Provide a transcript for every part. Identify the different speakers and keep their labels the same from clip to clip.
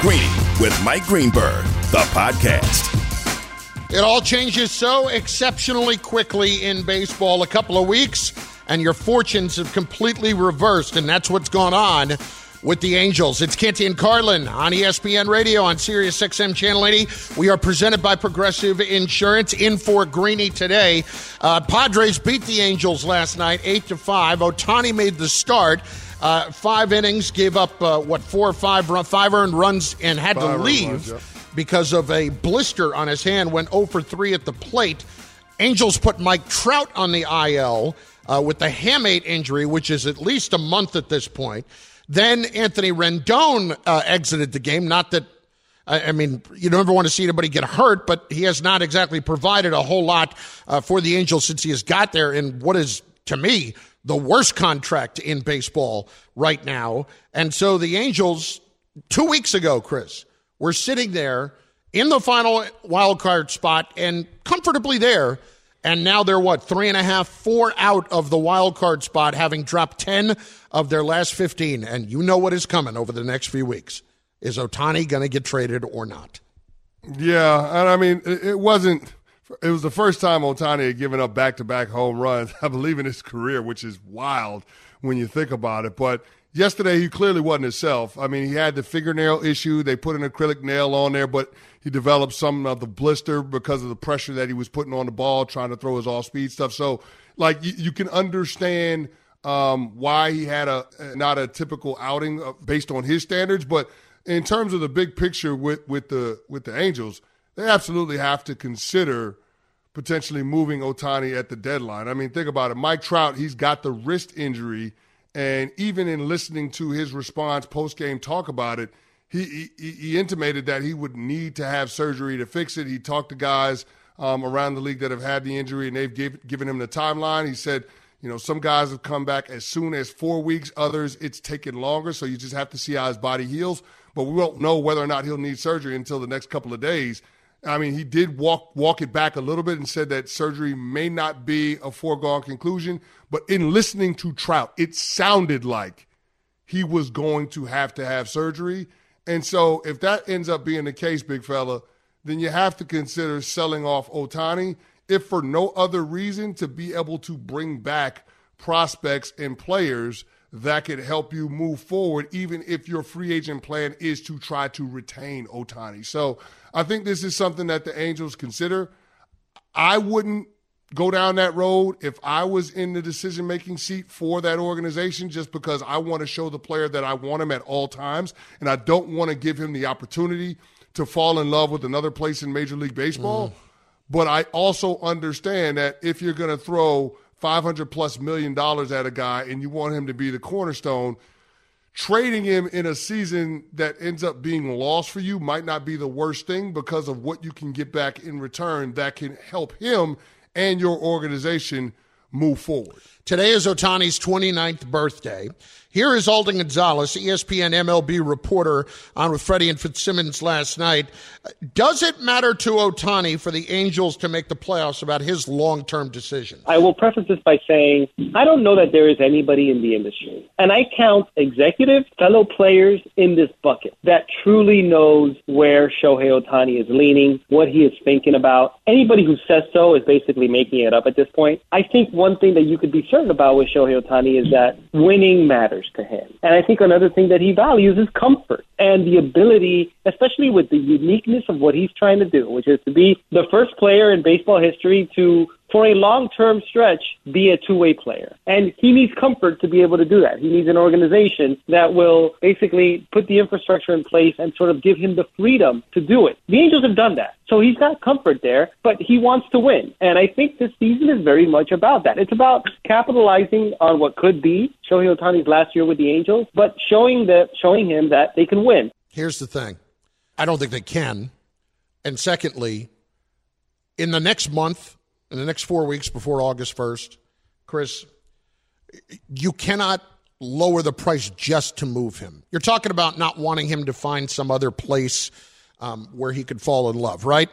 Speaker 1: Greeny with Mike Greenberg, the podcast.
Speaker 2: It all changes so exceptionally quickly in baseball. A couple of weeks, and your fortunes have completely reversed, and that's what's gone on with the Angels. It's Canty and Carlin on ESPN Radio on Sirius XM Channel 80. We are presented by Progressive Insurance. In for Greeny today. Uh, Padres beat the Angels last night, eight to five. Ohtani made the start. Uh, five innings, gave up uh, what four or five five earned runs, and had
Speaker 3: Five
Speaker 2: to leave
Speaker 3: runs, yep.
Speaker 2: because of a blister on his hand. Went 0 for three at the plate. Angels put Mike Trout on the IL uh, with the hamate injury, which is at least a month at this point. Then Anthony Rendon uh, exited the game. Not that I I mean, you never want to see anybody get hurt, but he has not exactly provided a whole lot uh, for the Angels since he has got there in what is, to me, the worst contract in baseball right now. And so the Angels, two weeks ago, Chris, were sitting there in the final wild card spot and comfortably there. And now they're what, three and a half, four out of the wild card spot, having dropped 10 of their last 15. And you know what is coming over the next few weeks. Is Ohtani going to get traded or not?
Speaker 3: Yeah, and I mean, it, it wasn't. It was the first time Ohtani had given up back-to-back home runs, I believe, in his career, which is wild when you think about it. But yesterday, he clearly wasn't himself. I mean, he had the fingernail issue. They put an acrylic nail on there, but he developed some of the blister because of the pressure that he was putting on the ball, trying to throw his off-speed stuff. So, like, you, you can understand um, why he had a not a typical outing uh, based on his standards, but in terms of the big picture with with the with the Angels, they absolutely have to consider potentially moving Ohtani at the deadline. I mean, think about it. Mike Trout, he's got the wrist injury, and even in listening to his response post game talk about it, he, he he intimated that he would need to have surgery to fix it. He talked to guys um, around the league that have had the injury, and they've give, given him the timeline. He said. You know, some guys have come back as soon as four weeks, others it's taken longer. So you just have to see how his body heals. But we won't know whether or not he'll need surgery until the next couple of days. I mean, he did walk walk it back a little bit and said that surgery may not be a foregone conclusion. But in listening to Trout, it sounded like he was going to have to have surgery. And so if that ends up being the case, big fella, then you have to consider selling off Ohtani, if for no other reason to be able to bring back prospects and players that could help you move forward, even if your free agent plan is to try to retain Ohtani. So I think this is something that the Angels consider. I wouldn't go down that road if I was in the decision making seat for that organization just because I want to show the player that I want him at all times and I don't want to give him the opportunity to fall in love with another place in Major League Baseball. Mm. But I also understand that if you're going to throw 500 plus million dollars at a guy and you want him to be the cornerstone, trading him in a season that ends up being lost for you might not be the worst thing because of what you can get back in return that can help him and your organization move forward.
Speaker 2: Today is Ohtani's 29th birthday. Here is Alden Gonzalez, ESPN MLB reporter, on with Freddie and Fitzsimmons last night. Does it matter to Ohtani for the Angels to make the playoffs about his long term decision?
Speaker 4: I will preface this by saying I don't know that there is anybody in the industry, and I count executives, fellow players in this bucket that truly knows where Shohei Ohtani is leaning, what he is thinking about. Anybody who says so is basically making it up at this point. I think one thing that you could be certain about with Shohei Ohtani is that winning matters to him. And I think another thing that he values is comfort and the ability, especially with the uniqueness of what he's trying to do, which is to be the first player in baseball history to for a long-term stretch, be a two-way player. And he needs comfort to be able to do that. He needs an organization that will basically put the infrastructure in place and sort of give him the freedom to do it. The Angels have done that. So he's got comfort there, but he wants to win. And I think this season is very much about that. It's about capitalizing on what could be Shohei Ohtani's last year with the Angels, but showing that showing him that they can win.
Speaker 2: Here's the thing. I don't think they can. And secondly, in the next month, in the next four weeks before August 1st, Chris, you cannot lower the price just to move him. You're talking about not wanting him to find some other place um, where he could fall in love, right?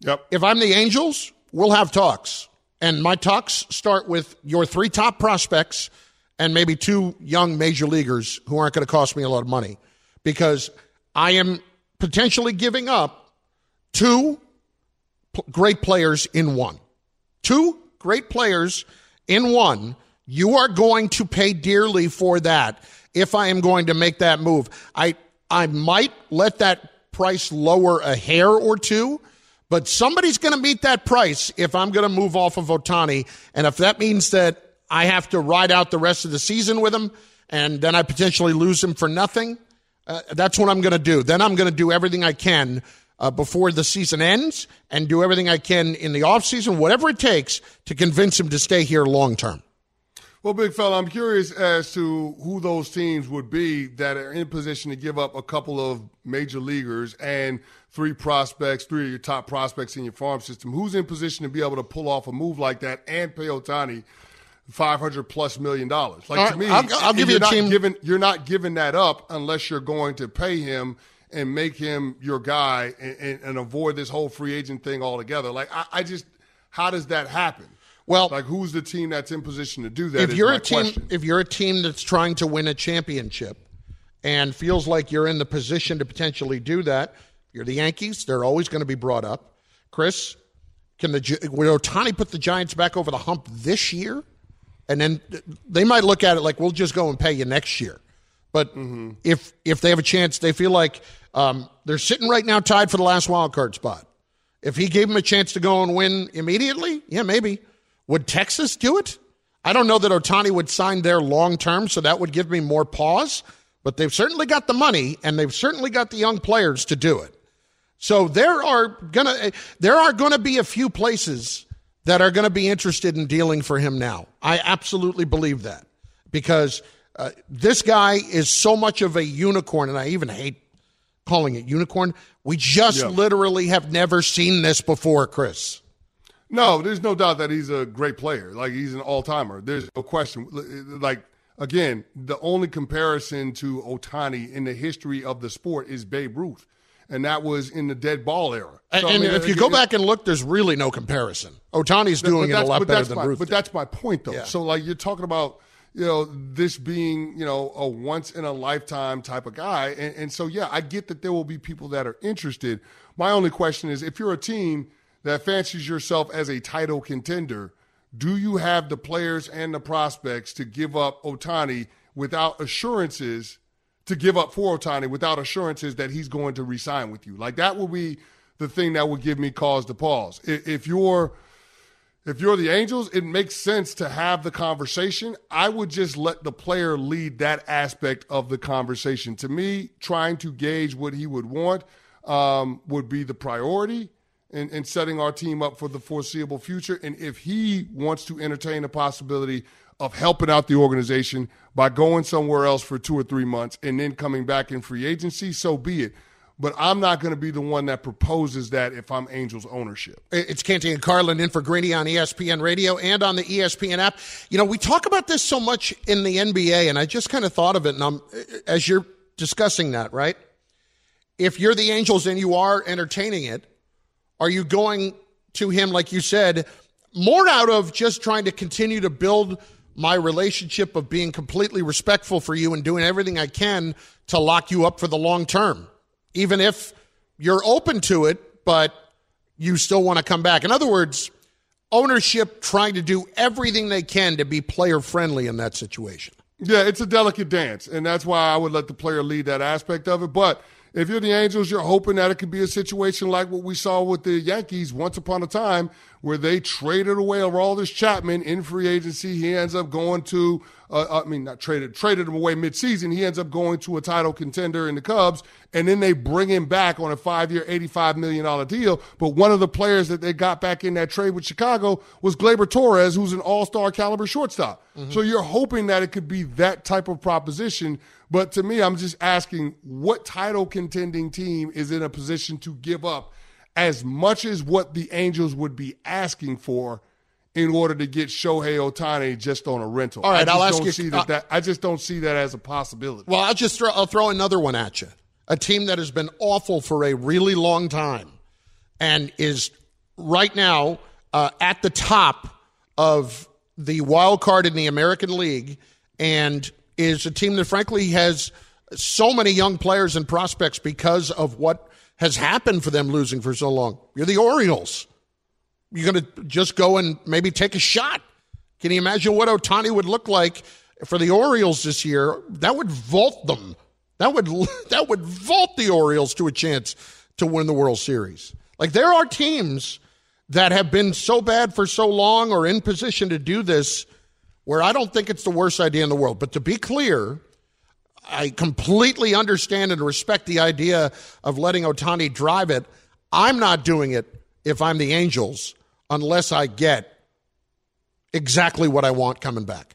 Speaker 3: Yep.
Speaker 2: If I'm the Angels, we'll have talks. And my talks start with your three top prospects and maybe two young major leaguers who aren't going to cost me a lot of money because I am potentially giving up two p- great players in one. Two great players in one. You are going to pay dearly for that if I am going to make that move. I I might let that price lower a hair or two, but somebody's going to meet that price if I'm going to move off of Ohtani. And if that means that I have to ride out the rest of the season with him and then I potentially lose him for nothing, uh, that's what I'm going to do. Then I'm going to do everything I can uh, before the season ends and do everything I can in the offseason, whatever it takes to convince him to stay here long term.
Speaker 3: Well, big fella, I'm curious as to who those teams would be that are in position to give up a couple of major leaguers and three prospects, three of your top prospects in your farm system. Who's in position to be able to pull off a move like that and pay Ohtani five hundred plus million dollars? Like to me,
Speaker 2: I'll, I'll give you a
Speaker 3: not
Speaker 2: team.
Speaker 3: Giving, you're not giving that up unless you're going to pay him and make him your guy and, and, and avoid this whole free agent thing altogether. Like I, I just, how does that happen?
Speaker 2: Well,
Speaker 3: like who's the team that's in position to do that?
Speaker 2: if you're
Speaker 3: a
Speaker 2: team,
Speaker 3: question.
Speaker 2: if you're a team that's trying to win a championship and feels like you're in the position to potentially do that, you're the Yankees. They're always going to be brought up. Chris, can the will Ohtani put the Giants back over the hump this year? And then they might look at it like we'll just go and pay you next year. But mm-hmm. if if they have a chance, they feel like um, they're sitting right now tied for the last wild card spot. If he gave them a chance to go and win immediately, yeah, maybe. Would Texas do it? I don't know that Ohtani would sign there long term, so that would give me more pause. But they've certainly got the money, and they've certainly got the young players to do it. So there are gonna there are gonna be a few places that are gonna be interested in dealing for him now. I absolutely believe that because uh, this guy is so much of a unicorn, and I even hate calling it unicorn. We just
Speaker 3: Yeah.
Speaker 2: literally have never seen this before, Chris.
Speaker 3: No, there's no doubt that he's a great player. Like he's an all timer. There's no question. Uh, like again, the only comparison to Ohtani in the history of the sport is Babe Ruth, and that was in the dead ball era.
Speaker 2: And,
Speaker 3: I mean,
Speaker 2: if you
Speaker 3: uh,
Speaker 2: go back and look, there's really no comparison. Ohtani's doing it a lot better than
Speaker 3: my,
Speaker 2: Ruth.
Speaker 3: But
Speaker 2: did.
Speaker 3: that's my point, though.
Speaker 2: Yeah.
Speaker 3: So, like, you're talking about, you know, this being, you know, a once in a lifetime type of guy. And, and so, yeah, I get that there will be people that are interested. My only question is if you're a team that fancies yourself as a title contender, do you have the players and the prospects to give up Ohtani without assurances? To give up for Ohtani without assurances that he's going to resign with you, like that would be the thing that would give me cause to pause. If you're if you're the Angels, it makes sense to have the conversation. I would just let the player lead that aspect of the conversation. To me, trying to gauge what he would want um, would be the priority in, in setting our team up for the foreseeable future. And if he wants to entertain the possibility of helping out the organization by going somewhere else for two or three months and then coming back in free agency, so be it. But I'm not going to be the one that proposes that if I'm Angels ownership.
Speaker 2: It's Canty and Carlin in for Greeny on ESPN Radio and on the ESPN app. You know, we talk about this so much in the NBA, and I just kind of thought of it, and I'm as you're discussing that, right? If you're the Angels and you are entertaining it, are you going to him, like you said, more out of just trying to continue to build my relationship of being completely respectful for you and doing everything I can to lock you up for the long term, even if you're open to it, but you still want to come back. In other words, ownership trying to do everything they can to be player friendly in that situation.
Speaker 3: Yeah, it's a delicate dance, and that's why I would let the player lead that aspect of it. But if you're the Angels, you're hoping that it could be a situation like what we saw with the Yankees once upon a time, where they traded away Aroldis Chapman in free agency. He ends up going to, uh, I mean, not traded, traded him away midseason. He ends up going to a title contender in the Cubs, and then they bring him back on a five-year, $85 million deal. But one of the players that they got back in that trade with Chicago was Gleyber Torres, who's an all-star caliber shortstop. Mm-hmm. So you're hoping that it could be that type of proposition. But to me, I'm just asking what title contending team is in a position to give up as much as what the Angels would be asking for in order to get Shohei Ohtani just on a rental.
Speaker 2: All right, I'll ask
Speaker 3: you. That, uh, that, I just don't see that as a possibility.
Speaker 2: Well, I'll just throw, I'll throw another one at you. A team that has been awful for a really long time and is right now uh, at the top of the wild card in the American League and is a team that frankly has so many young players and prospects because of what has happened for them losing for so long. You're the Orioles. You're going to just go and maybe take a shot. Can you imagine what Ohtani would look like for the Orioles this year? That would vault them. That would that would vault the Orioles to a chance to win the World Series. Like there are teams that have been so bad for so long or in position to do this where I don't think it's the worst idea in the world. But to be clear, I completely understand and respect the idea of letting Ohtani drive it. I'm not doing it if I'm the Angels unless I get exactly what I want coming back.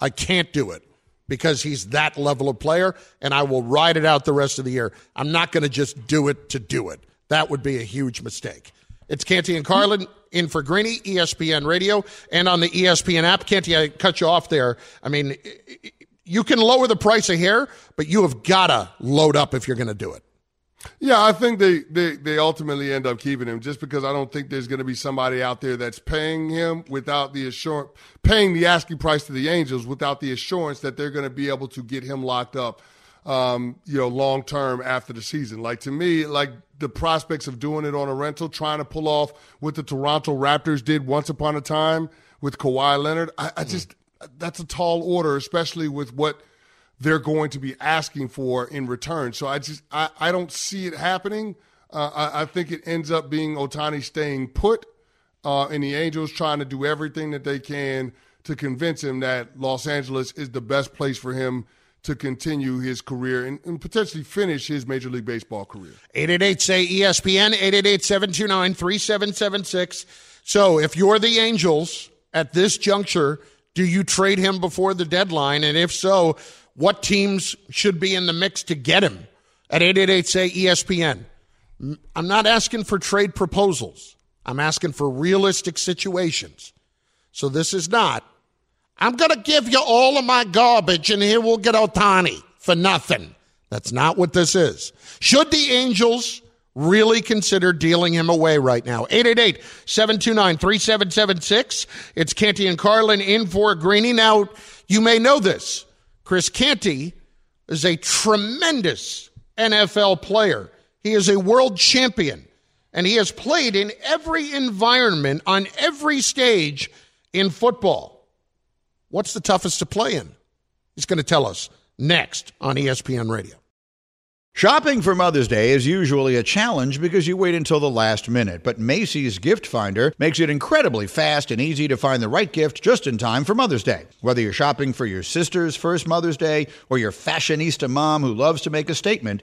Speaker 2: I can't do it because he's that level of player, and I will ride it out the rest of the year. I'm not going to just do it to do it. That would be a huge mistake. It's Canty and Carlin in for Greeny, ESPN Radio, and on the ESPN app. Canty, I cut you off there. I mean, you can lower the price of hair, but you have got to load up if you're going to do it.
Speaker 3: Yeah, I think they, they, they ultimately end up keeping him just because I don't think there's going to be somebody out there that's paying him without the assurance, paying the asking price to the Angels without the assurance that they're going to be able to get him locked up, um, you know, long term after the season. Like to me, like the prospects of doing it on a rental, trying to pull off what the Toronto Raptors did once upon a time with Kawhi Leonard, I, I just. That's a tall order, especially with what they're going to be asking for in return. So I just I, I don't see it happening. Uh, I, I, think it ends up being Ohtani staying put, uh, and the Angels trying to do everything that they can to convince him that Los Angeles is the best place for him to continue his career and, and potentially finish his Major League Baseball career.
Speaker 2: 888 say ESPN, 888 729 3776. So if you're the Angels at this juncture, do you trade him before the deadline? And if so, what teams should be in the mix to get him? At 888 say ESPN. I'm not asking for trade proposals. I'm asking for realistic situations. So this is not, I'm going to give you all of my garbage and here we'll get Ohtani for nothing. That's not what this is. Should the Angels really consider dealing him away right now. 888-729-3776. It's Canty and Carlin in for Greeny. Now, you may know this. Chris Canty is a tremendous NFL player. He is a world champion, and he has played in every environment on every stage in football. What's the toughest to play in? He's going to tell us next on ESPN Radio.
Speaker 5: Shopping for Mother's Day is usually a challenge because you wait until the last minute, but Macy's Gift Finder makes it incredibly fast and easy to find the right gift just in time for Mother's Day. Whether you're shopping for your sister's first Mother's Day or your fashionista mom who loves to make a statement,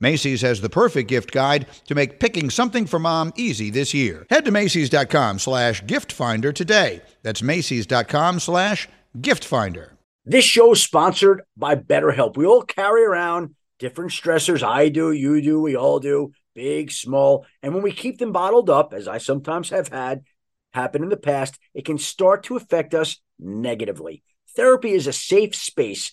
Speaker 5: Macy's has the perfect gift guide to make picking something for mom easy this year. Head to Macy's.com slash gift finder today. That's Macy's.com slash gift finder.
Speaker 6: This show is sponsored by BetterHelp. We all carry around different stressors. I do, you do, we all do, big, small. And when we keep them bottled up, as I sometimes have had happen in the past, it can start to affect us negatively. Therapy is a safe space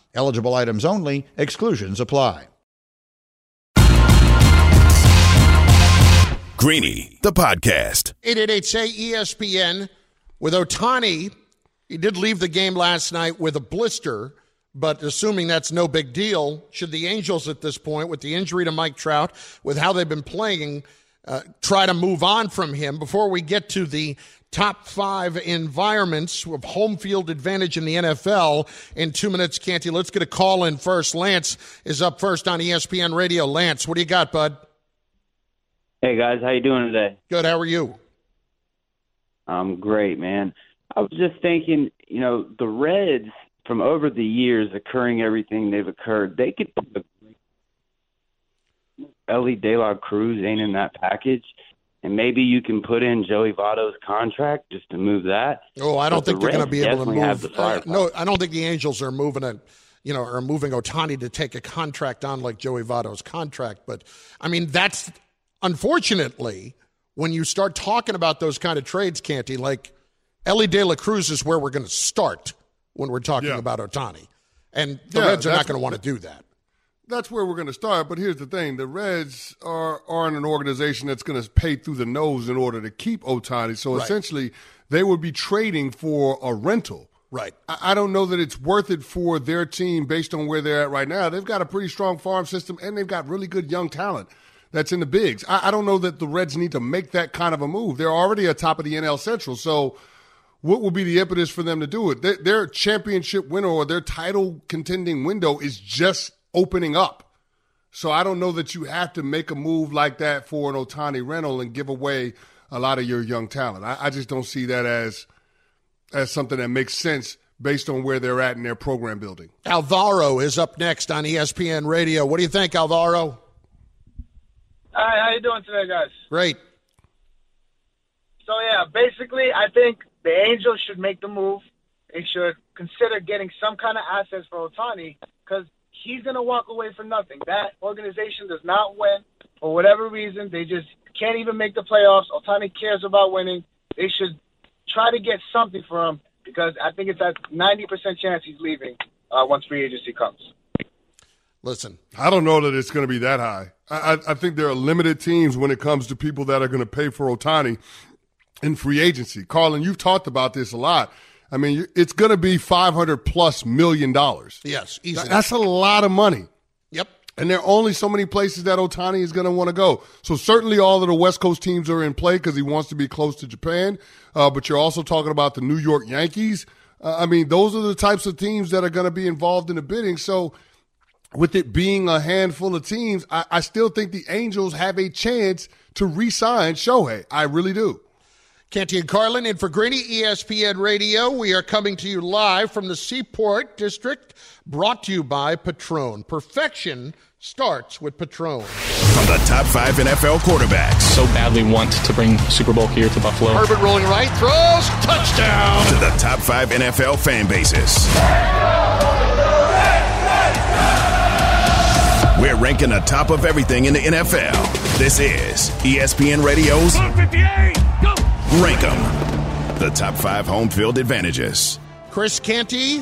Speaker 5: Eligible items only, exclusions apply.
Speaker 1: Greeny, the podcast.
Speaker 2: 888 say ESPN with Ohtani. He did leave the game last night with a blister, but assuming that's no big deal, should the Angels at this point, with the injury to Mike Trout, with how they've been playing, uh, try to move on from him before we get to the top five environments of home field advantage in the NFL in two minutes. Canty, let's get a call in first. Lance is up first on ESPN Radio. Lance, what do you got, bud?
Speaker 7: Hey guys, how you doing today?
Speaker 2: Good. How are you?
Speaker 7: I'm great, man. I was just thinking, you know, the Reds from over the years occurring everything they've occurred, they could put Elly De La Cruz ain't in that package and maybe you can put in Joey Votto's contract just to move that.
Speaker 2: Oh, I don't
Speaker 7: But
Speaker 2: think
Speaker 7: the
Speaker 2: they're going to be able to move.
Speaker 7: the
Speaker 2: uh, no, I don't think the Angels are moving a, you know, are moving Ohtani to take a contract on like Joey Votto's contract. But I mean, that's unfortunately when you start talking about those kind of trades, Canty, like Elly De La Cruz is where we're going to start when we're talking
Speaker 3: Yeah.
Speaker 2: about Ohtani, and the
Speaker 3: Yeah,
Speaker 2: Reds are not going to want to do that.
Speaker 3: That's where we're going to start. But here's the thing: the Reds are aren't an organization that's going to pay through the nose in order to keep Ohtani. So
Speaker 2: Right.
Speaker 3: essentially, they would be trading for a rental.
Speaker 2: Right.
Speaker 3: I I don't know that it's worth it for their team based on where they're at right now. They've got a pretty strong farm system and they've got really good young talent that's in the bigs. I, I don't know that the Reds need to make that kind of a move. They're already atop of the NL Central. So, what will be the impetus for them to do it? Their, their championship window or their title contending window is just opening up. So, I don't know that you have to make a move like that for an Ohtani rental and give away a lot of your young talent. I, I just don't see that as as something that makes sense based on where they're at in their program building.
Speaker 2: Alvaro is up next on ESPN Radio. What do you think, Alvaro?
Speaker 8: Hi, how you doing today, guys?
Speaker 2: Great.
Speaker 8: So yeah, basically, I think the Angels should make the move. They should consider getting some kind of assets for Ohtani because he's going to walk away for nothing. That organization does not win for whatever reason. They just can't even make the playoffs. Ohtani cares about winning. They should try to get something for him because I think it's a 90% chance he's leaving uh, once free agency comes.
Speaker 2: Listen,
Speaker 3: I don't know that it's going to be that high. I, I, think there are limited teams when it comes to people that are going to pay for Ohtani in free agency. Carlin, you've talked about this a lot. I mean, it's going to be 500 plus million dollars.
Speaker 2: yes, easy.
Speaker 3: That's a lot of money.
Speaker 2: yep.
Speaker 3: And there are only so many places that Ohtani is going to want to go. So certainly all of the West Coast teams are in play because he wants to be close to Japan. Uh, but you're also talking about the New York Yankees. Uh, I mean, those are the types of teams that are going to be involved in the bidding. So with it being a handful of teams, I, I still think the Angels have a chance to re-sign Shohei. I really do.
Speaker 2: Canty and Carlin in for Greeny, ESPN Radio. We are coming to you live from the Seaport District, brought to you by Patron. Perfection starts with Patron.
Speaker 1: From the top five NFL quarterbacks
Speaker 9: so badly want to bring Super Bowl here to Buffalo.
Speaker 2: Herbert rolling right, throws, touchdown.
Speaker 1: to the top five NFL fan bases. We're ranking the top of everything in the NFL. This is ESPN Radio's Rank 'em, the top five home field advantages.
Speaker 2: Chris Canty,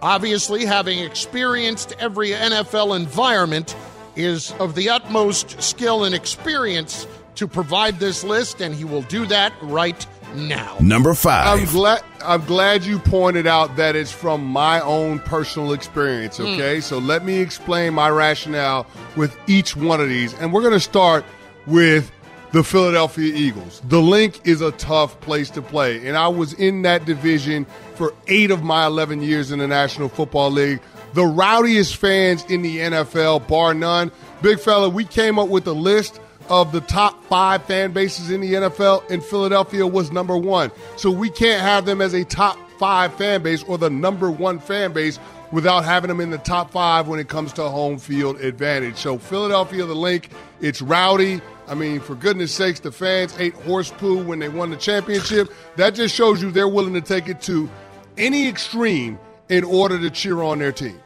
Speaker 2: obviously having experienced every NFL environment, is of the utmost skill and experience to provide this list, and he will do that right now.
Speaker 1: Number five.
Speaker 3: I'm
Speaker 1: five.
Speaker 3: glad I'm glad you pointed out that it's from my own personal experience, hmm. okay? So let me explain my rationale with each one of these. And we're going to start with the Philadelphia Eagles. The Linc is a tough place to play, and I was in that division for 8 of my 11 years in the National Football League. The rowdiest fans in the NFL, bar none. Big fella, we came up with a list of the top five fan bases in the NFL, and Philadelphia was number one. So we can't have them as a top five fan base or the number one fan base without having them in the top five when it comes to home field advantage. So Philadelphia, the Linc, it's rowdy. I mean, for goodness sakes, the fans ate horse poo when they won the championship. That just shows you they're willing to take it to any extreme in order to cheer on their team.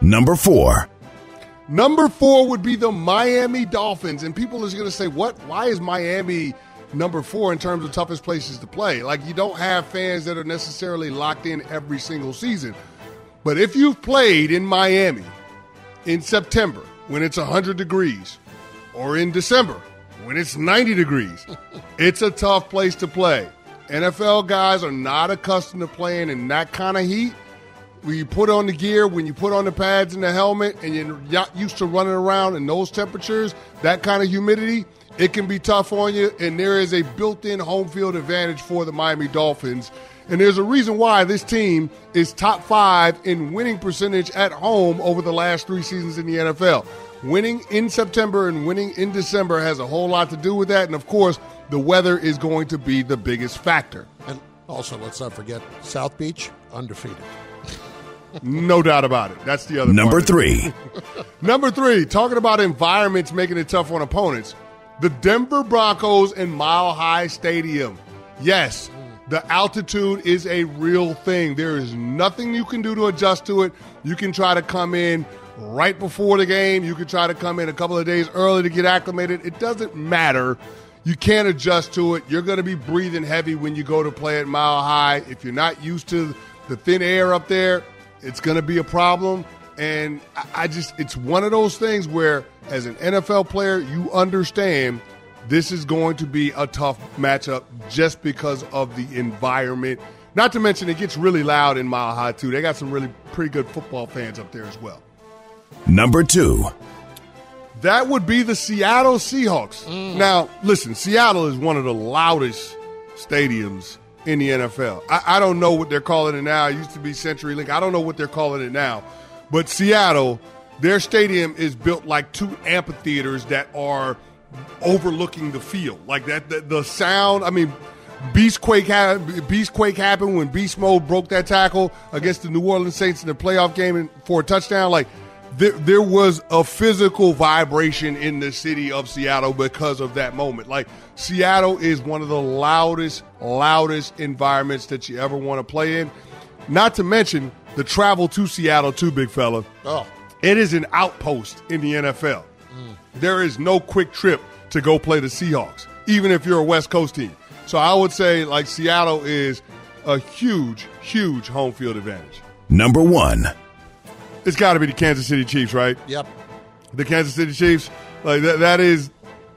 Speaker 1: Number four.
Speaker 3: Number four would be the Miami Dolphins. And people are going to say, what? Why is Miami number four in terms of toughest places to play? Like, you don't have fans that are necessarily locked in every single season. But if you've played in Miami in September when it's 100 degrees, or in December when it's 90 degrees, it's a tough place to play. NFL guys are not accustomed to playing in that kind of heat when you put on the gear, when you put on the pads and the helmet, and you're not used to running around in those temperatures, that kind of humidity, it can be tough on you. And there is a built in home field advantage for the Miami Dolphins. And there's a reason why this team is top five in winning percentage at home over the last three seasons in the NFL. Winning in September and winning in December has a whole lot to do with that. And of course, the weather is going to be the biggest factor.
Speaker 2: And also, let's not forget South Beach, undefeated.
Speaker 3: No doubt about it. That's the other
Speaker 1: Number
Speaker 3: part
Speaker 1: three.
Speaker 3: Number three, talking about environments making it tough on opponents. The Denver Broncos and Mile High Stadium. Yes, the altitude is a real thing. There is nothing you can do to adjust to it. You can try to come in right before the game. You can try to come in a couple of days early to get acclimated. It doesn't matter. You can't adjust to it. You're going to be breathing heavy when you go to play at Mile High. If you're not used to the thin air up there, it's going to be a problem. And I- I just, it's one of those things where, as an NFL player, you understand this is going to be a tough matchup just because of the environment. Not to mention, it gets really loud in Mile High, too. They got some really pretty good football fans up there as well.
Speaker 1: Number two.
Speaker 3: That would be the Seattle Seahawks. Mm. Now, listen, Seattle is one of the loudest stadiums in the NFL. I, I don't know what they're calling it now. It used to be CenturyLink. I don't know what they're calling it now. But Seattle, their stadium is built like two amphitheaters that are overlooking the field. Like that, the, the sound. I mean, Beastquake ha- Beastquake happened when Beast Mode broke that tackle against the New Orleans Saints in the playoff game for a touchdown. Like there, there was a physical vibration in the city of Seattle because of that moment. Like Seattle is one of the loudest, loudest environments that you ever want to play in. Not to mention the travel to Seattle, too, big fella.
Speaker 2: Oh,
Speaker 3: It is an outpost in the NFL. Mm. There is no quick trip to go play the Seahawks, even if you're a West Coast team. So I would say like Seattle is a huge, huge home field advantage.
Speaker 1: Number one.
Speaker 3: It's got to be the Kansas City Chiefs, right?
Speaker 2: yep.
Speaker 3: The Kansas City Chiefs, like that, that is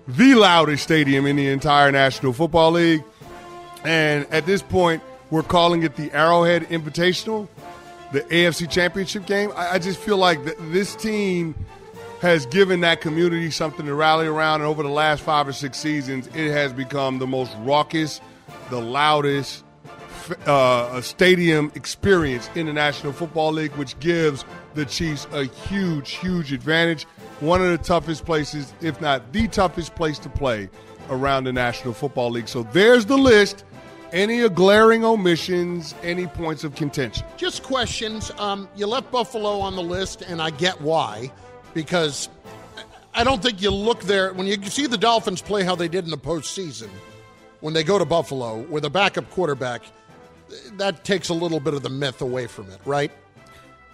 Speaker 3: the loudest stadium in the entire National Football League. And at this point, we're calling it the Arrowhead Invitational, the AFC Championship game. I, I just feel like th- this team has given that community something to rally around. And over the last five or six seasons, it has become the most raucous, the loudest uh, a stadium experience in the National Football League, which gives the Chiefs a huge, huge advantage. One of the toughest places, if not the toughest place to play around the National Football League. So there's the list. Any glaring omissions, any points of contention?
Speaker 2: Just questions. Um, you left Buffalo on the list, and I get why, because I don't think you look there when you see the Dolphins play how they did in the postseason. When they go to Buffalo with a backup quarterback, that takes a little bit of the myth away from it, right?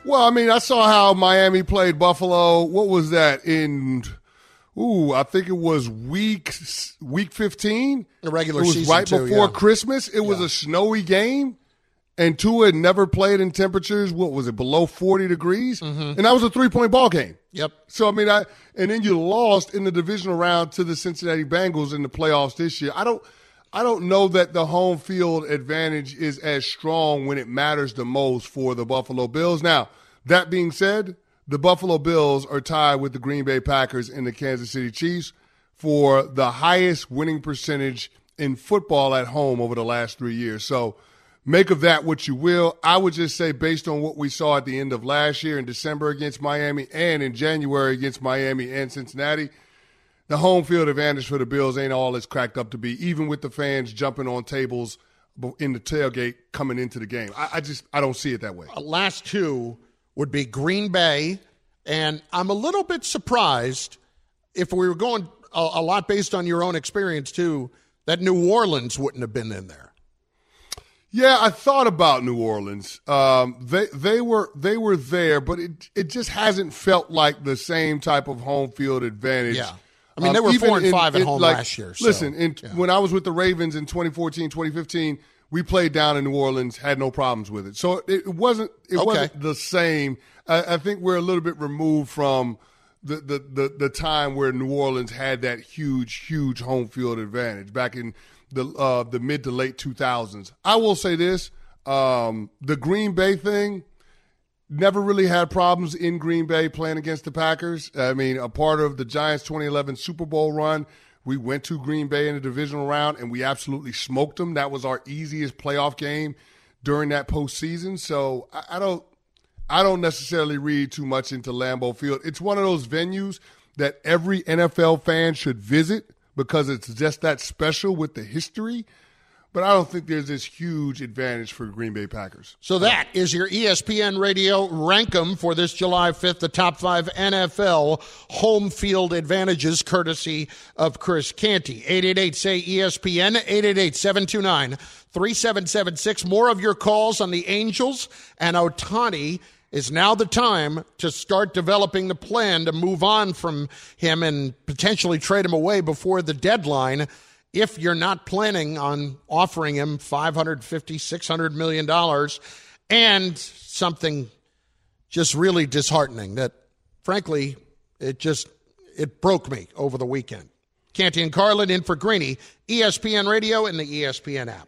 Speaker 3: Well, I mean, I saw how Miami played Buffalo. What was that in ooh, I think it was week week fifteen.
Speaker 2: The regular
Speaker 3: it was
Speaker 2: season
Speaker 3: right before
Speaker 2: yeah.
Speaker 3: Christmas. It was
Speaker 2: Yeah.
Speaker 3: a snowy game, and Tua had never played in temperatures. What was it below forty degrees? Mm-hmm. And that was a three point ball game.
Speaker 2: Yep.
Speaker 3: So I mean, I and then you lost in the divisional round to the Cincinnati Bengals in the playoffs this year. I don't. I don't know that the home field advantage is as strong when it matters the most for the Buffalo Bills. Now, that being said, the Buffalo Bills are tied with the Green Bay Packers and the Kansas City Chiefs for the highest winning percentage in football at home over the last three years. So make of that what you will. I would just say, based on what we saw at the end of last year in December against Miami and in January against Miami and Cincinnati, the home field advantage for the Bills ain't all it's cracked up to be, even with the fans jumping on tables in the tailgate coming into the game. I, I just I don't see it that way.
Speaker 2: Uh, last two would be Green Bay, and I'm a little bit surprised if we were going a, a lot based on your own experience too, that New Orleans wouldn't have been in there.
Speaker 3: Yeah, I thought about New Orleans. Um, they they were they were there, but it it just hasn't felt like the same type of home field advantage.
Speaker 2: Yeah. I mean, they were four and five at home last year, so,
Speaker 3: listen, in,
Speaker 2: yeah.
Speaker 3: when I was with the Ravens in 2014, 2015, we played down in New Orleans, had no problems with it. So it, it wasn't it
Speaker 2: Okay.
Speaker 3: wasn't the same. I, I think we're a little bit removed from the, the, the, the time where New Orleans had that huge, huge home field advantage back in the uh, the mid to late 2000s. I will say this: um, the Green Bay thing never really had problems in Green Bay playing against the Packers. I mean, a part of the Giants 2011 Super Bowl run, we went to Green Bay in the divisional round and we absolutely smoked them. That was our easiest playoff game during that postseason. So I, I don't. I don't necessarily read too much into Lambeau Field. It's one of those venues that every NFL fan should visit because it's just that special with the history. But I don't think there's this huge advantage for Green Bay Packers.
Speaker 2: So that is your ESPN radio Rank 'em for this July 5th, the top five NFL home field advantages, courtesy of Chris Canty. 888 say ESPN, 888 729 3776. More of your calls on the Angels and Ohtani is now the time to start developing the plan to move on from him and potentially trade him away before the deadline if you're not planning on offering him 550 600 million dollars and something just really disheartening that frankly it just it broke me over the weekend. Canty and carlin in for greeny espn radio and the espn app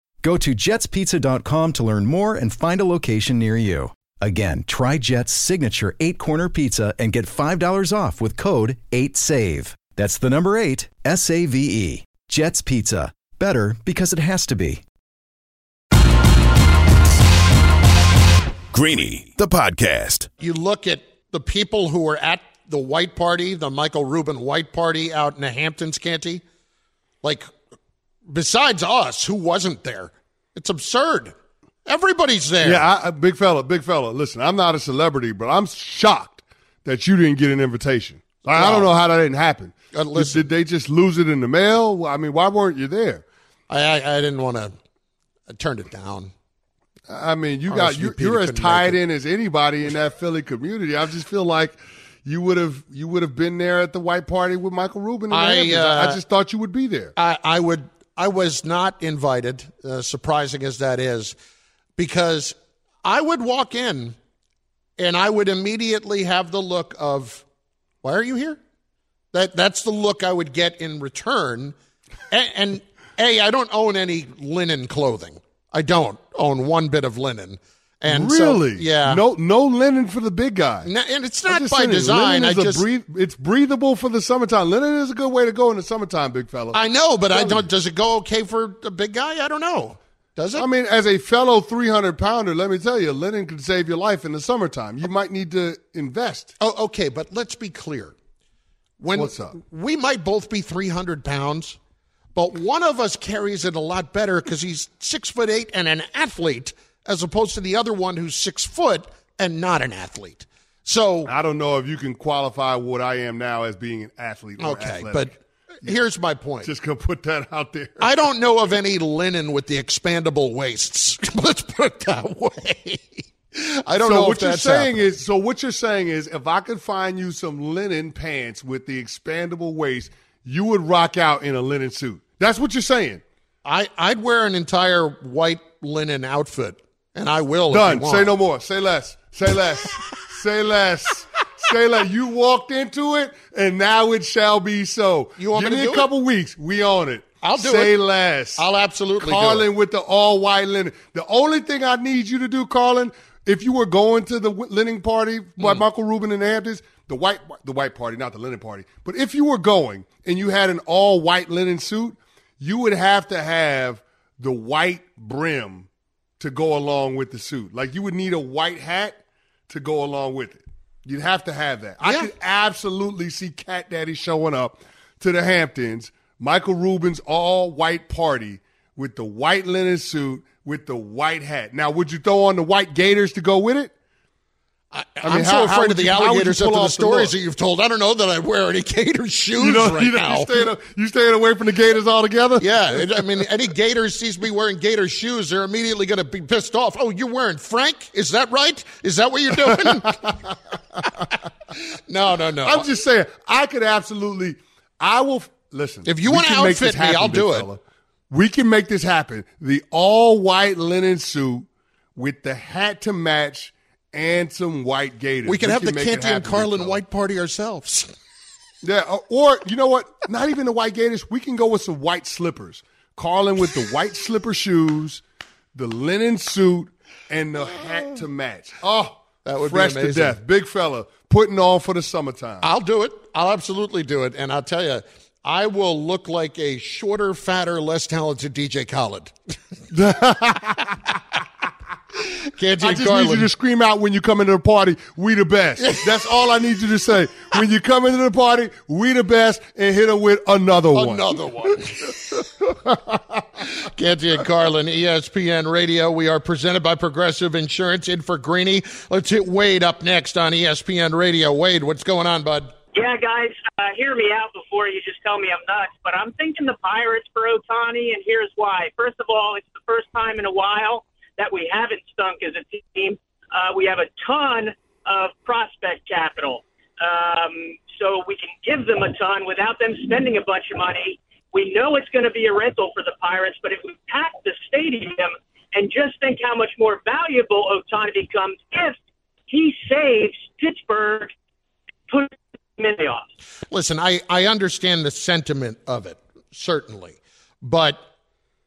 Speaker 10: Go to jetspizza.com to learn more and find a location near you. Again, try Jet's signature eight corner pizza and get $5 off with code 8SAVE. That's the number eight, S A V E. Jet's Pizza. Better because it has to be.
Speaker 1: Greeny, the podcast.
Speaker 2: you look at the people who were at the white party, the Michael Rubin white party out in the Hamptons, Canty, like besides us, who wasn't there? It's absurd. Everybody's there.
Speaker 3: Yeah, I, big fella, big fella. Listen, I'm not a celebrity, but I'm shocked that you didn't get an invitation. I, I don't know how that didn't happen.
Speaker 2: Uh,
Speaker 3: Did-. Did they just lose it in the mail? I mean, why weren't you there?
Speaker 2: I, I, I didn't want to. I turned it down.
Speaker 3: I mean, you got you, you're as tied in as anybody in that Philly community. I just feel like you would have you would have been there at the white party with Michael Rubin. And
Speaker 2: I, uh,
Speaker 3: I just thought you would be there.
Speaker 2: I, I would. I was not invited, uh, surprising as that is, because I would walk in, and I would immediately have the look of, "Why are you here?" That that's the look I would get in return, and, and a I don't own any linen clothing. I don't own one bit of linen, and so-
Speaker 3: really?
Speaker 2: yeah,
Speaker 3: No, no linen for the big guy.
Speaker 2: No, and it's not by design.
Speaker 3: Linen
Speaker 2: I
Speaker 3: is a
Speaker 2: just
Speaker 3: breathe, it's breathable for the summertime. Linen is a good way to go in the summertime, big fella.
Speaker 2: I know, but I don't. Does it go okay for a big guy? I don't know. Does it?
Speaker 3: I mean, as a fellow 300 pounder, let me tell you, linen could save your life in the summertime. You might need to invest.
Speaker 2: Oh, okay, but let's be clear. When
Speaker 3: What's up?
Speaker 2: we might both be 300 pounds, but one of us carries it a lot better because he's six foot eight and an athlete, as opposed to the other one who's six foot and not an athlete. So,
Speaker 3: I don't know if you can qualify what I am now as being an athlete. Or
Speaker 2: okay,
Speaker 3: athletic.
Speaker 2: but here's my point.
Speaker 3: just gonna put that out there.
Speaker 2: I don't know of any linen with the expandable waists. Let's put it that way. I don't
Speaker 3: so
Speaker 2: know
Speaker 3: what
Speaker 2: if
Speaker 3: you're saying
Speaker 2: happening.
Speaker 3: is, so what you're saying is, if I could find you some linen pants with the expandable waist, you would rock out in a linen suit. That's what you're saying.
Speaker 2: I, I'd wear an entire white linen outfit, and I will.
Speaker 3: Done. Say no more. Say less. Say less. Say less. Say less. You walked into it, and now it shall be so.
Speaker 2: You want
Speaker 3: Give
Speaker 2: me to
Speaker 3: me
Speaker 2: do
Speaker 3: a couple weeks. We on it.
Speaker 2: I'll do
Speaker 3: Say
Speaker 2: it.
Speaker 3: less.
Speaker 2: I'll absolutely do
Speaker 3: Carlin with the all white linen. The only thing I need you to do, Carlin, if you were going to the linen party by mm. Michael Rubin and the Hamptons, the white the white party, not the linen party, but if you were going and you had an all white linen suit, you would have to have the white brim to go along with the suit. Like you would need a white hat to go along with it. You'd have to have that. I could absolutely see Cat Daddy showing up to the Hamptons, Michael Rubin's all white party with the white linen suit with the white hat. Now, would you throw on the white gaiters to go with it?
Speaker 2: I,
Speaker 3: mean,
Speaker 2: am so
Speaker 3: how- how
Speaker 2: afraid of the
Speaker 3: you- how would you
Speaker 2: alligators after the
Speaker 3: off the
Speaker 2: stories that you've told. I don't know that I'd wear any gator shoes
Speaker 3: You know,
Speaker 2: right
Speaker 3: you, know,
Speaker 2: now.
Speaker 3: you staying you staying away from the gators altogether.
Speaker 2: yeah, I mean, any gator sees me wearing gator shoes, they're immediately going to be pissed off. Oh, you're wearing Frank? Is that right? Is that what you're doing? no, no, no.
Speaker 3: I'm just saying, I could absolutely. I will listen.
Speaker 2: If you
Speaker 3: make this
Speaker 2: outfit me,
Speaker 3: happen,
Speaker 2: I'll do it.
Speaker 3: fella. We can make this happen. The all white linen suit with the hat to match and some white gaiters.
Speaker 2: we can have the
Speaker 3: make it
Speaker 2: Canty and Carlin white party ourselves.
Speaker 3: Yeah, or, or you know what? Not even the white gaiters. We can go with some white slippers. Carlin with the white slipper shoes, the linen suit, and the hat to match. Oh,
Speaker 2: That would be
Speaker 3: fresh to death. Big fella putting on for the summertime.
Speaker 2: I'll do it. I'll absolutely do it. And I'll tell you, I will look like a shorter, fatter, less talented DJ Khaled. Canty
Speaker 3: I
Speaker 2: and
Speaker 3: just need you to scream out when you come into the party, we the best. That's all I need you to say. When you come into the party, we the best, and hit her with another one.
Speaker 2: Another one. Canty and Carlin, ESPN Radio. We are presented by Progressive Insurance. In for Greeny. Let's hit Wade up next on ESPN Radio. Wade, what's going on, bud?
Speaker 11: Yeah, guys, uh, hear me out before you just tell me I'm nuts. But I'm thinking the Pirates for Ohtani, and here's why. First of all, it's the first time in a while that we haven't stunk as a team. Uh, we have a ton of prospect capital, um, so we can give them a ton without them spending a bunch of money. We know it's going to be a rental for the Pirates, but if we pack the stadium and just think how much more valuable Ohtani becomes if he saves Pittsburgh, put him in the offs.
Speaker 2: Listen, I, I understand the sentiment of it, certainly. But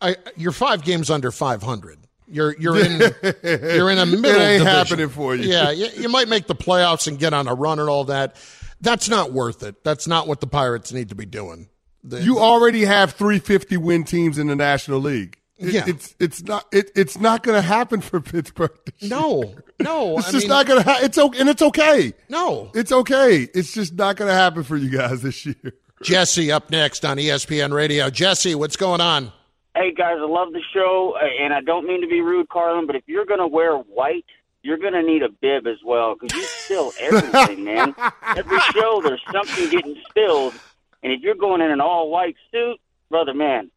Speaker 2: I, you're five games under 500. You're you're in you're in a middle.
Speaker 3: It ain't
Speaker 2: division.
Speaker 3: happening for you.
Speaker 2: Yeah, you, you might make the playoffs and get on a run and all that. That's not worth it. That's not what the Pirates need to be doing. The-
Speaker 3: You already have three fifty win teams in the National League. It-
Speaker 2: Yeah.
Speaker 3: it's it's not it, it's not going to happen for Pittsburgh. this
Speaker 2: no,
Speaker 3: year.
Speaker 2: no.
Speaker 3: it's
Speaker 2: I
Speaker 3: just
Speaker 2: mean,
Speaker 3: not going to. Ha- it's okay, and it's okay.
Speaker 2: No,
Speaker 3: It's okay. It's just not going to happen for you guys this year.
Speaker 2: Jesse up next on ESPN Radio. Jesse, what's going on?
Speaker 12: Hey guys, I love the show, uh, and I don't mean to be rude, Carlin, but if you're gonna wear white, you're gonna need a bib as well because you spill everything, man. Every show there's something getting spilled, and if you're going in an all white suit, brother, man,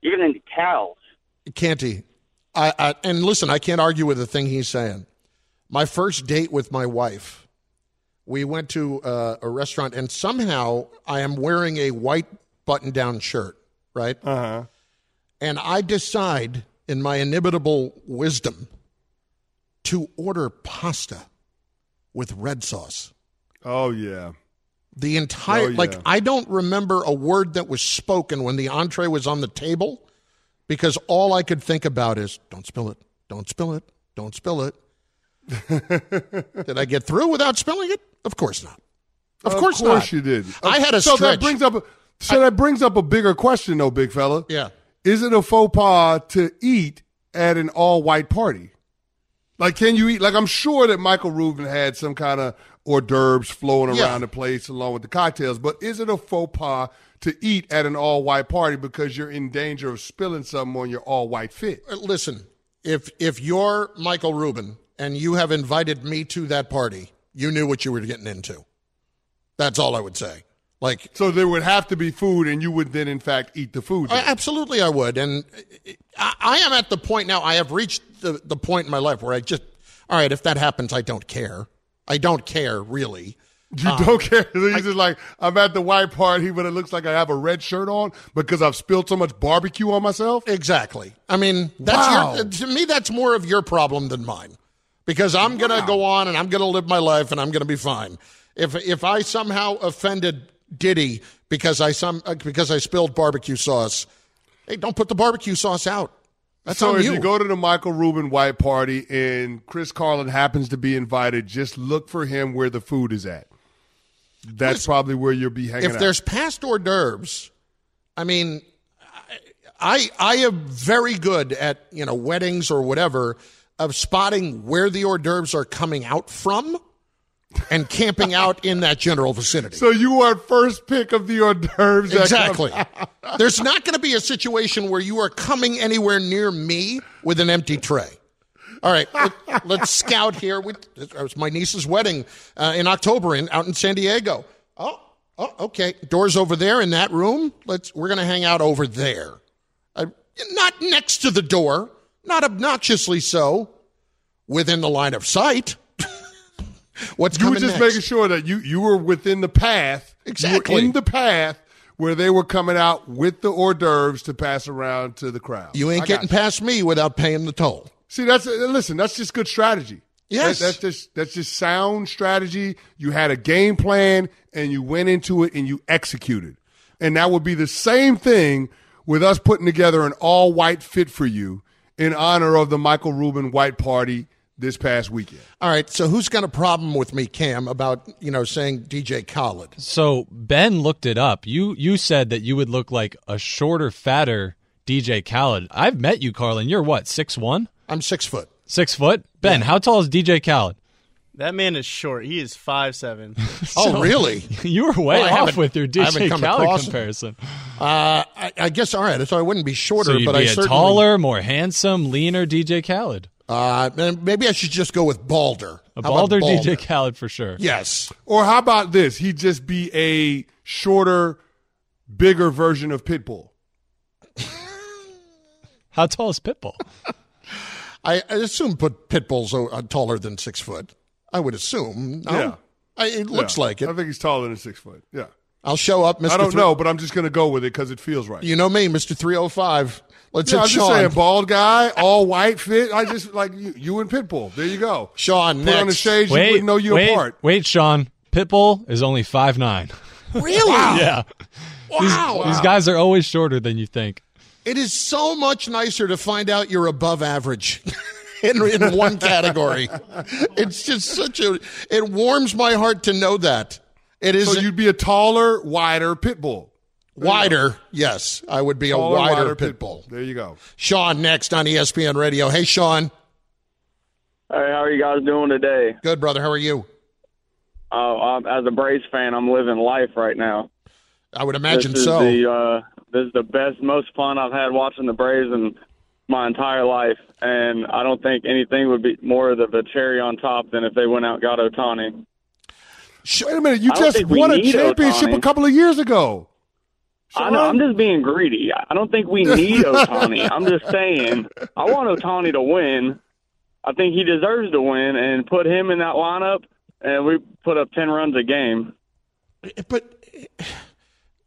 Speaker 12: you're gonna need towels.
Speaker 2: Canty, I, I and listen, I can't argue with the thing he's saying. My first date with my wife we went to uh, a restaurant, and somehow I am wearing a white button down shirt, right?
Speaker 3: Uh huh.
Speaker 2: And I decide, in my inimitable wisdom, to order pasta with red sauce.
Speaker 3: Oh yeah.
Speaker 2: The entire,
Speaker 3: Oh, yeah.
Speaker 2: like, I don't remember a word that was spoken when the entree was on the table because all I could think about is don't spill it, don't spill it, don't spill it. Did I get through without spilling it? Of course not. Of, course, not.
Speaker 3: you did.
Speaker 2: I had a
Speaker 3: so
Speaker 2: stretch.
Speaker 3: that brings up a, so that brings up a bigger question though, big fella.
Speaker 2: Yeah.
Speaker 3: Is it a faux pas to eat at an all white party? Like, can you eat? Like, I'm sure that Michael Rubin had some kind of hors d'oeuvres flowing
Speaker 2: Yeah.
Speaker 3: around the place along with the cocktails, but is it a faux pas to eat at an all white party because you're in danger of spilling something on your all white fit?
Speaker 2: Uh, Listen, if if you're Michael Rubin and you have invited me to that party, you knew what you were getting into. That's all I would say. Like,
Speaker 3: So there would have to be food, and you would then, in fact, eat the food.
Speaker 2: I, absolutely, I would. And I, I am at the point now. I have reached the the point in my life where I just, all right, if that happens, I don't care. I don't care really.
Speaker 3: You
Speaker 2: Um,
Speaker 3: don't care. He's just like, I'm at the white party, but it looks like I have a red shirt on because I've spilled so much barbecue on myself.
Speaker 2: Exactly. I mean, that's
Speaker 3: Wow.
Speaker 2: your, to me, that's more of your problem than mine, because I'm gonna go on and I'm gonna live my life and I'm gonna be fine. If if I somehow offended Diddy because I some uh, because I spilled barbecue sauce, hey, don't put the barbecue sauce out. That's
Speaker 3: so
Speaker 2: on
Speaker 3: if
Speaker 2: you.
Speaker 3: you go to the Michael Rubin white party and Chris Carlin happens to be invited, just look for him where the food is at. That's probably where you'll be hanging
Speaker 2: if
Speaker 3: out.
Speaker 2: there's past hors d'oeuvres, I mean, I I am very good at you know weddings or whatever of spotting where the hors d'oeuvres are coming out from, and camping out in that general vicinity.
Speaker 3: so you are first pick of the hors d'oeuvres.
Speaker 2: Exactly. There's not going to be a situation where you are coming anywhere near me with an empty tray. All right, let, us scout here. We, it was my niece's wedding uh, in October in out in San Diego. Oh, oh, okay. Doors over there in that room. Let's. We're going to hang out over there, uh, not next to the door, not obnoxiously so, within the line of sight. What's
Speaker 3: You were just
Speaker 2: next?
Speaker 3: making sure that you, you were within the path. You were
Speaker 2: Exactly.
Speaker 3: in the path where they were coming out with the hors d'oeuvres to pass around to the crowd.
Speaker 2: You ain't
Speaker 3: I
Speaker 2: getting past me without paying the toll.
Speaker 3: See, that's listen. That's just good strategy.
Speaker 2: Yes.
Speaker 3: That- that's just that's just sound strategy. You had a game plan and you went into it and you executed. And that would be the same thing with us putting together an all white fit for you in honor of the Michael Rubin White Party this past weekend.
Speaker 2: All right, so who's got a problem with me, Cam, about you know saying DJ Khaled?
Speaker 13: So Ben looked it up. You you said that you would look like a shorter, fatter DJ Khaled. I've met you, Carlin. You're what, six one?
Speaker 2: I'm six foot.
Speaker 13: Six foot? Ben, how tall is DJ Khaled?
Speaker 14: That man is short. He is five seven.
Speaker 2: Oh, really?
Speaker 13: You were way
Speaker 2: Well,
Speaker 13: off with your
Speaker 2: I haven't
Speaker 13: DJ Khaled comparison.
Speaker 2: Uh, I, I guess all right. So I wouldn't be shorter,
Speaker 13: So you'd
Speaker 2: but
Speaker 13: be
Speaker 2: I
Speaker 13: a
Speaker 2: certainly
Speaker 13: taller, more handsome, leaner DJ Khaled.
Speaker 2: Uh, maybe I should just go with balder.
Speaker 13: A
Speaker 2: How about
Speaker 13: balder DJ Khaled for sure.
Speaker 2: Yes.
Speaker 3: Or how about this? He'd just be a shorter, bigger version of Pitbull.
Speaker 13: How tall is Pitbull?
Speaker 2: I, I assume put Pitbull's uh, taller than six foot. I would assume. No?
Speaker 3: Yeah.
Speaker 2: I, it looks
Speaker 3: Yeah.
Speaker 2: like it.
Speaker 3: I think he's taller than six foot. Yeah.
Speaker 2: I'll show up, Mr.
Speaker 3: I don't
Speaker 2: Three-
Speaker 3: know, but I'm just going to go with it because it feels right.
Speaker 2: You know me, Mr. 305. Let's
Speaker 3: yeah,
Speaker 2: hit
Speaker 3: I'm just
Speaker 2: Sean.
Speaker 3: saying, bald guy, all white fit. I just like you, you and Pitbull. There you go.
Speaker 2: Sean,
Speaker 3: Put on the
Speaker 2: next.
Speaker 3: shades, you wouldn't know you
Speaker 13: wait,
Speaker 3: apart.
Speaker 13: wait, Sean. Pitbull is only five nine.
Speaker 2: Really?
Speaker 13: yeah.
Speaker 2: Wow.
Speaker 13: These guys are always shorter than you think.
Speaker 2: It is so much nicer to find out you're above average in, in one category. It's just such a. It warms my heart to know that it is
Speaker 3: So you'd be a taller, wider pit Pitbull.
Speaker 2: wider. Yes, I would be a wider,
Speaker 3: wider
Speaker 2: pit bull.
Speaker 3: There you go.
Speaker 2: Sean next on ESPN Radio. Hey, Sean.
Speaker 15: Hey, how are you guys doing today?
Speaker 2: Good brother. How are you?
Speaker 15: Uh, I'm, as a Braves fan, I'm living life right now.
Speaker 2: I would imagine
Speaker 15: this is
Speaker 2: so.
Speaker 15: The, uh, this is the best, most fun I've had watching the Braves in my entire life, and I don't think anything would be more of the cherry on top than if they went out and got Ohtani.
Speaker 3: Wait a minute. You just won a championship
Speaker 15: Ohtani.
Speaker 3: a couple of years ago.
Speaker 15: I know. I'm just being greedy. I don't think we need Ohtani. I'm just saying. I want Ohtani to win. I think he deserves to win, and put him in that lineup. and we put up ten runs a game.
Speaker 2: Eh, but eh,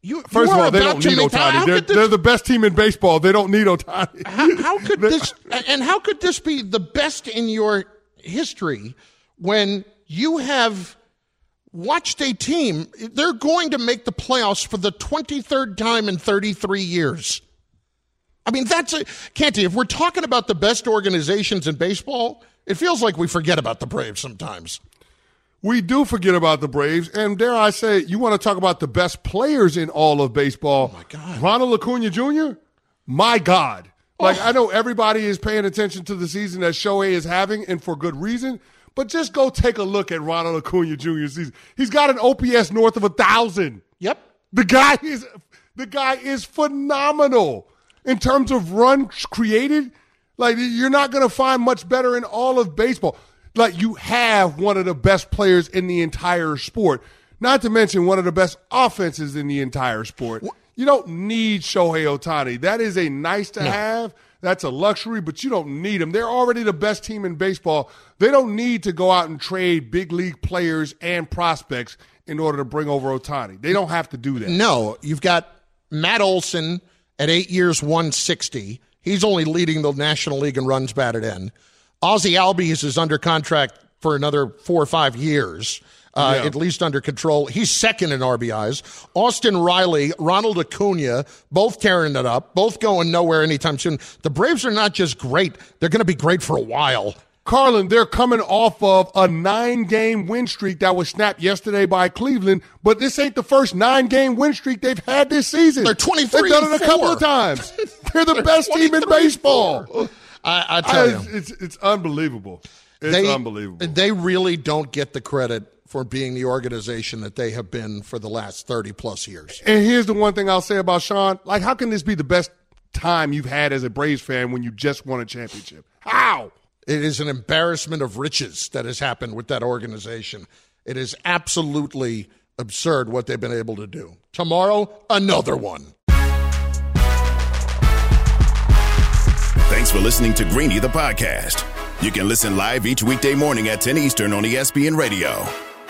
Speaker 2: you
Speaker 3: First
Speaker 2: you
Speaker 3: of all, they don't need
Speaker 2: Ohtani.
Speaker 3: They're,
Speaker 2: this-
Speaker 3: they're the best team in baseball. They don't need Ohtani.
Speaker 2: how, how could this and how could this be the best in your history when you have watched a team they're going to make the playoffs for the 23rd time in 33 years i mean that's a canty if we're talking about the best organizations in baseball it feels like we forget about the braves sometimes
Speaker 3: We do forget about the Braves, and dare I say, you want to talk about the best players in all of baseball? Oh my God, Ronald Acuna Jr. My God, like oh. I know everybody is paying attention to the season that Shohei is having, and for good reason. But just go take a look at Ronald Acuna Jr. season. He's got an OPS north of a thousand.
Speaker 2: Yep,
Speaker 3: the guy is the guy is phenomenal in terms of runs created. Like you're not going to find much better in all of baseball. Like you have one of the best players in the entire sport. Not to mention one of the best offenses in the entire sport. You don't need Shohei Ohtani. That is a nice to have. That's a luxury, but you don't need them. They're already the best team in baseball. They don't need to go out and trade big league players and prospects in order to bring over Ohtani. They don't have to do that.
Speaker 2: No, you've got Matt Olson at eight years, 160. He's only leading the National League in runs batted in. Ozzie Albies is under contract for another four or five years, uh,
Speaker 3: Yeah.
Speaker 2: at least under control. He's second in RBIs. Austin Riley, Ronald Acuna, both tearing it up, both going nowhere anytime soon. The Braves are not just great; they're going to be great for a while.
Speaker 3: Carlin, they're coming off of a nine game win streak that was snapped yesterday by Cleveland, but this ain't the first nine game win streak they've had this season.
Speaker 2: They're 23
Speaker 3: They've done it a couple of times. They're the best team in baseball.
Speaker 2: I, I tell you.
Speaker 3: it's, it's, it's unbelievable. It's
Speaker 2: they,
Speaker 3: unbelievable.
Speaker 2: They really don't get the credit for being the organization that they have been for the last 30 plus years.
Speaker 3: And here's the one thing I'll say about Sean. Like, how can this be the best time you've had as a Braves fan when you just won a championship? How?
Speaker 2: It is an embarrassment of riches that has happened with that organization. It is absolutely absurd what they've been able to do. Tomorrow, another one.
Speaker 1: Thanks for listening to Greeny the podcast. You can listen live each weekday morning at 10 Eastern on ESPN Radio.